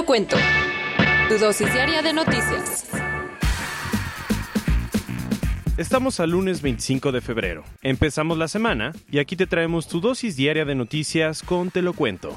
Lo cuento. Tu dosis diaria de noticias. Estamos al lunes 25 de febrero. Empezamos la semana y aquí te traemos tu dosis diaria de noticias con Te lo cuento.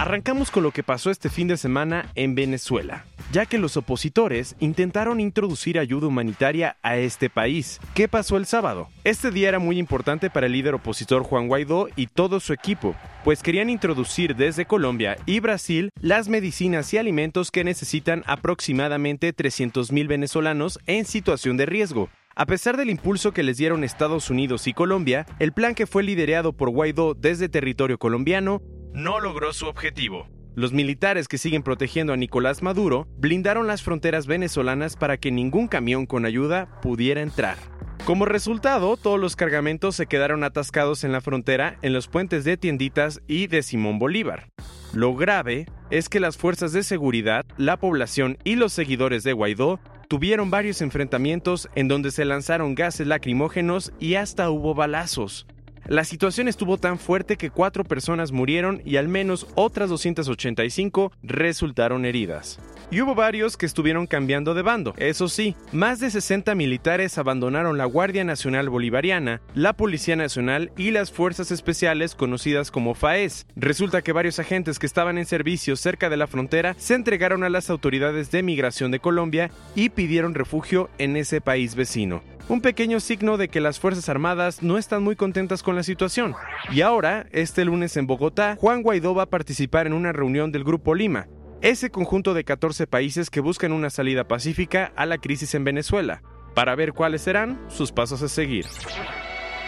Arrancamos con lo que pasó este fin de semana en Venezuela, ya que los opositores intentaron introducir ayuda humanitaria a este país. ¿Qué pasó el sábado? Este día era muy importante para el líder opositor Juan Guaidó y todo su equipo, pues querían introducir desde Colombia y Brasil las medicinas y alimentos que necesitan aproximadamente 300.000 venezolanos en situación de riesgo. A pesar del impulso que les dieron Estados Unidos y Colombia, el plan que fue liderado por Guaidó desde territorio colombiano no logró su objetivo. Los militares que siguen protegiendo a Nicolás Maduro blindaron las fronteras venezolanas para que ningún camión con ayuda pudiera entrar. Como resultado, todos los cargamentos se quedaron atascados en la frontera en los puentes de Tienditas y de Simón Bolívar. Lo grave es que las fuerzas de seguridad, la población y los seguidores de Guaidó tuvieron varios enfrentamientos en donde se lanzaron gases lacrimógenos y hasta hubo balazos. La situación estuvo tan fuerte que cuatro personas murieron y al menos otras 285 resultaron heridas. Y hubo varios que estuvieron cambiando de bando. Eso sí, más de 60 militares abandonaron la Guardia Nacional Bolivariana, la Policía Nacional y las Fuerzas Especiales conocidas como FAES. Resulta que varios agentes que estaban en servicio cerca de la frontera se entregaron a las autoridades de migración de Colombia y pidieron refugio en ese país vecino un pequeño signo de que las Fuerzas Armadas no están muy contentas con la situación. Y ahora, este lunes en Bogotá, Juan Guaidó va a participar en una reunión del Grupo Lima, ese conjunto de 14 países que buscan una salida pacífica a la crisis en Venezuela, para ver cuáles serán sus pasos a seguir.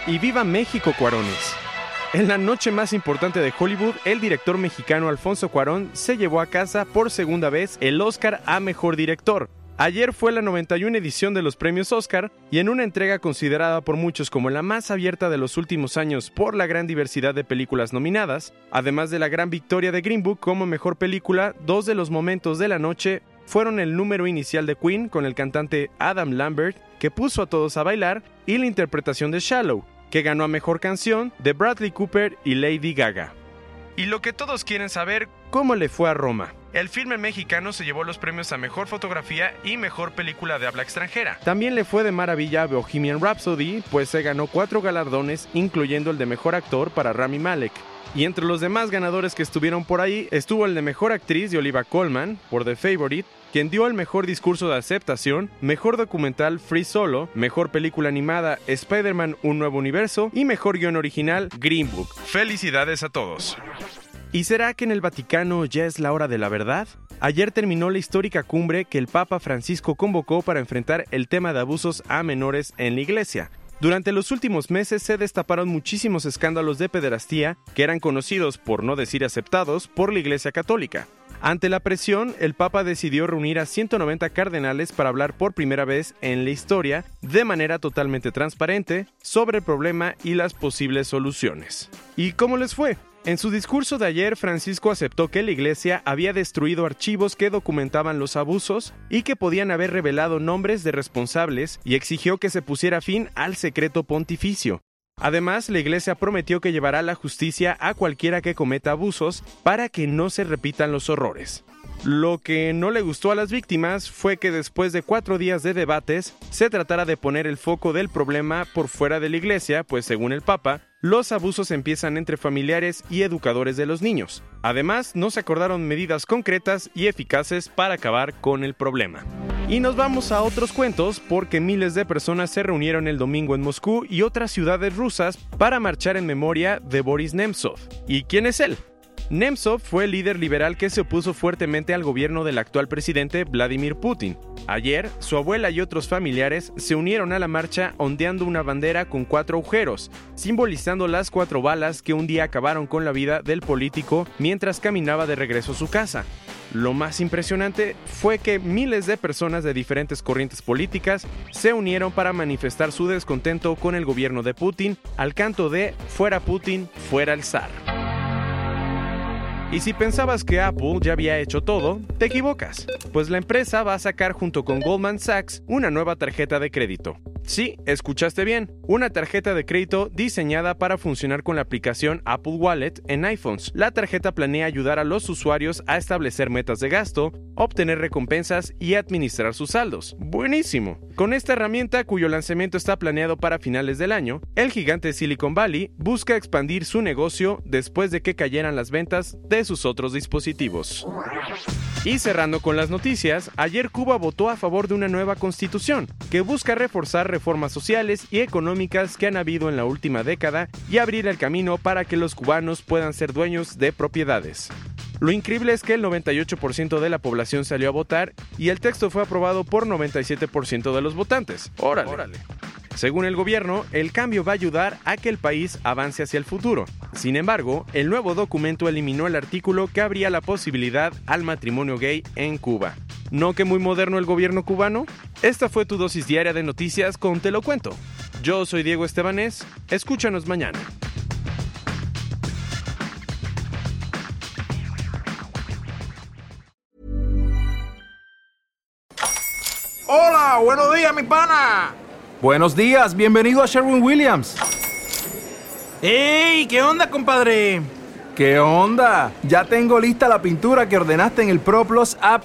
Y viva México, Cuarones. En la noche más importante de Hollywood, el director mexicano Alfonso Cuarón se llevó a casa por segunda vez el Oscar a Mejor Director, Ayer fue la 91 edición de los premios Oscar y en una entrega considerada por muchos como la más abierta de los últimos años por la gran diversidad de películas nominadas, además de la gran victoria de Green Book como mejor película, dos de los momentos de la noche fueron el número inicial de Queen con el cantante Adam Lambert, que puso a todos a bailar, y la interpretación de Shallow, que ganó a mejor canción de Bradley Cooper y Lady Gaga. Y lo que todos quieren saber, ¿cómo le fue a Roma? El filme mexicano se llevó los premios a Mejor Fotografía y Mejor Película de Habla Extranjera. También le fue de maravilla a Bohemian Rhapsody, pues se ganó cuatro galardones, incluyendo el de Mejor Actor para Rami Malek. Y entre los demás ganadores que estuvieron por ahí estuvo el de Mejor Actriz de Oliva Colman, por The Favorite, quien dio el mejor discurso de aceptación, mejor documental Free Solo, mejor película animada Spider-Man Un Nuevo Universo y mejor guion original Green Book. Felicidades a todos. ¿Y será que en el Vaticano ya es la hora de la verdad? Ayer terminó la histórica cumbre que el Papa Francisco convocó para enfrentar el tema de abusos a menores en la iglesia. Durante los últimos meses se destaparon muchísimos escándalos de pederastía que eran conocidos, por no decir aceptados, por la Iglesia Católica. Ante la presión, el Papa decidió reunir a 190 cardenales para hablar por primera vez en la historia, de manera totalmente transparente, sobre el problema y las posibles soluciones. ¿Y cómo les fue? En su discurso de ayer, Francisco aceptó que la iglesia había destruido archivos que documentaban los abusos y que podían haber revelado nombres de responsables y exigió que se pusiera fin al secreto pontificio. Además, la iglesia prometió que llevará la justicia a cualquiera que cometa abusos para que no se repitan los horrores. Lo que no le gustó a las víctimas fue que después de cuatro días de debates se tratara de poner el foco del problema por fuera de la iglesia, pues según el Papa, los abusos empiezan entre familiares y educadores de los niños. Además, no se acordaron medidas concretas y eficaces para acabar con el problema. Y nos vamos a otros cuentos porque miles de personas se reunieron el domingo en Moscú y otras ciudades rusas para marchar en memoria de Boris Nemtsov. ¿Y quién es él? Nemtsov fue el líder liberal que se opuso fuertemente al gobierno del actual presidente Vladimir Putin. Ayer, su abuela y otros familiares se unieron a la marcha ondeando una bandera con cuatro agujeros, simbolizando las cuatro balas que un día acabaron con la vida del político mientras caminaba de regreso a su casa. Lo más impresionante fue que miles de personas de diferentes corrientes políticas se unieron para manifestar su descontento con el gobierno de Putin al canto de Fuera Putin, fuera el zar. Y si pensabas que Apple ya había hecho todo, te equivocas, pues la empresa va a sacar junto con Goldman Sachs una nueva tarjeta de crédito. Sí, escuchaste bien, una tarjeta de crédito diseñada para funcionar con la aplicación Apple Wallet en iPhones. La tarjeta planea ayudar a los usuarios a establecer metas de gasto, obtener recompensas y administrar sus saldos. Buenísimo. Con esta herramienta, cuyo lanzamiento está planeado para finales del año, el gigante Silicon Valley busca expandir su negocio después de que cayeran las ventas de sus otros dispositivos. Y cerrando con las noticias, ayer Cuba votó a favor de una nueva constitución que busca reforzar reformas sociales y económicas que han habido en la última década y abrir el camino para que los cubanos puedan ser dueños de propiedades. Lo increíble es que el 98% de la población salió a votar y el texto fue aprobado por 97% de los votantes. Órale. Según el gobierno, el cambio va a ayudar a que el país avance hacia el futuro. Sin embargo, el nuevo documento eliminó el artículo que abría la posibilidad al matrimonio gay en Cuba. ¿No que muy moderno el gobierno cubano? Esta fue tu dosis diaria de noticias con Te lo cuento. Yo soy Diego Estebanés, escúchanos mañana. Hola, buenos días, mi pana. Buenos días, bienvenido a Sherwin Williams. ¡Ey! ¿Qué onda, compadre? ¿Qué onda? Ya tengo lista la pintura que ordenaste en el ProPlus app.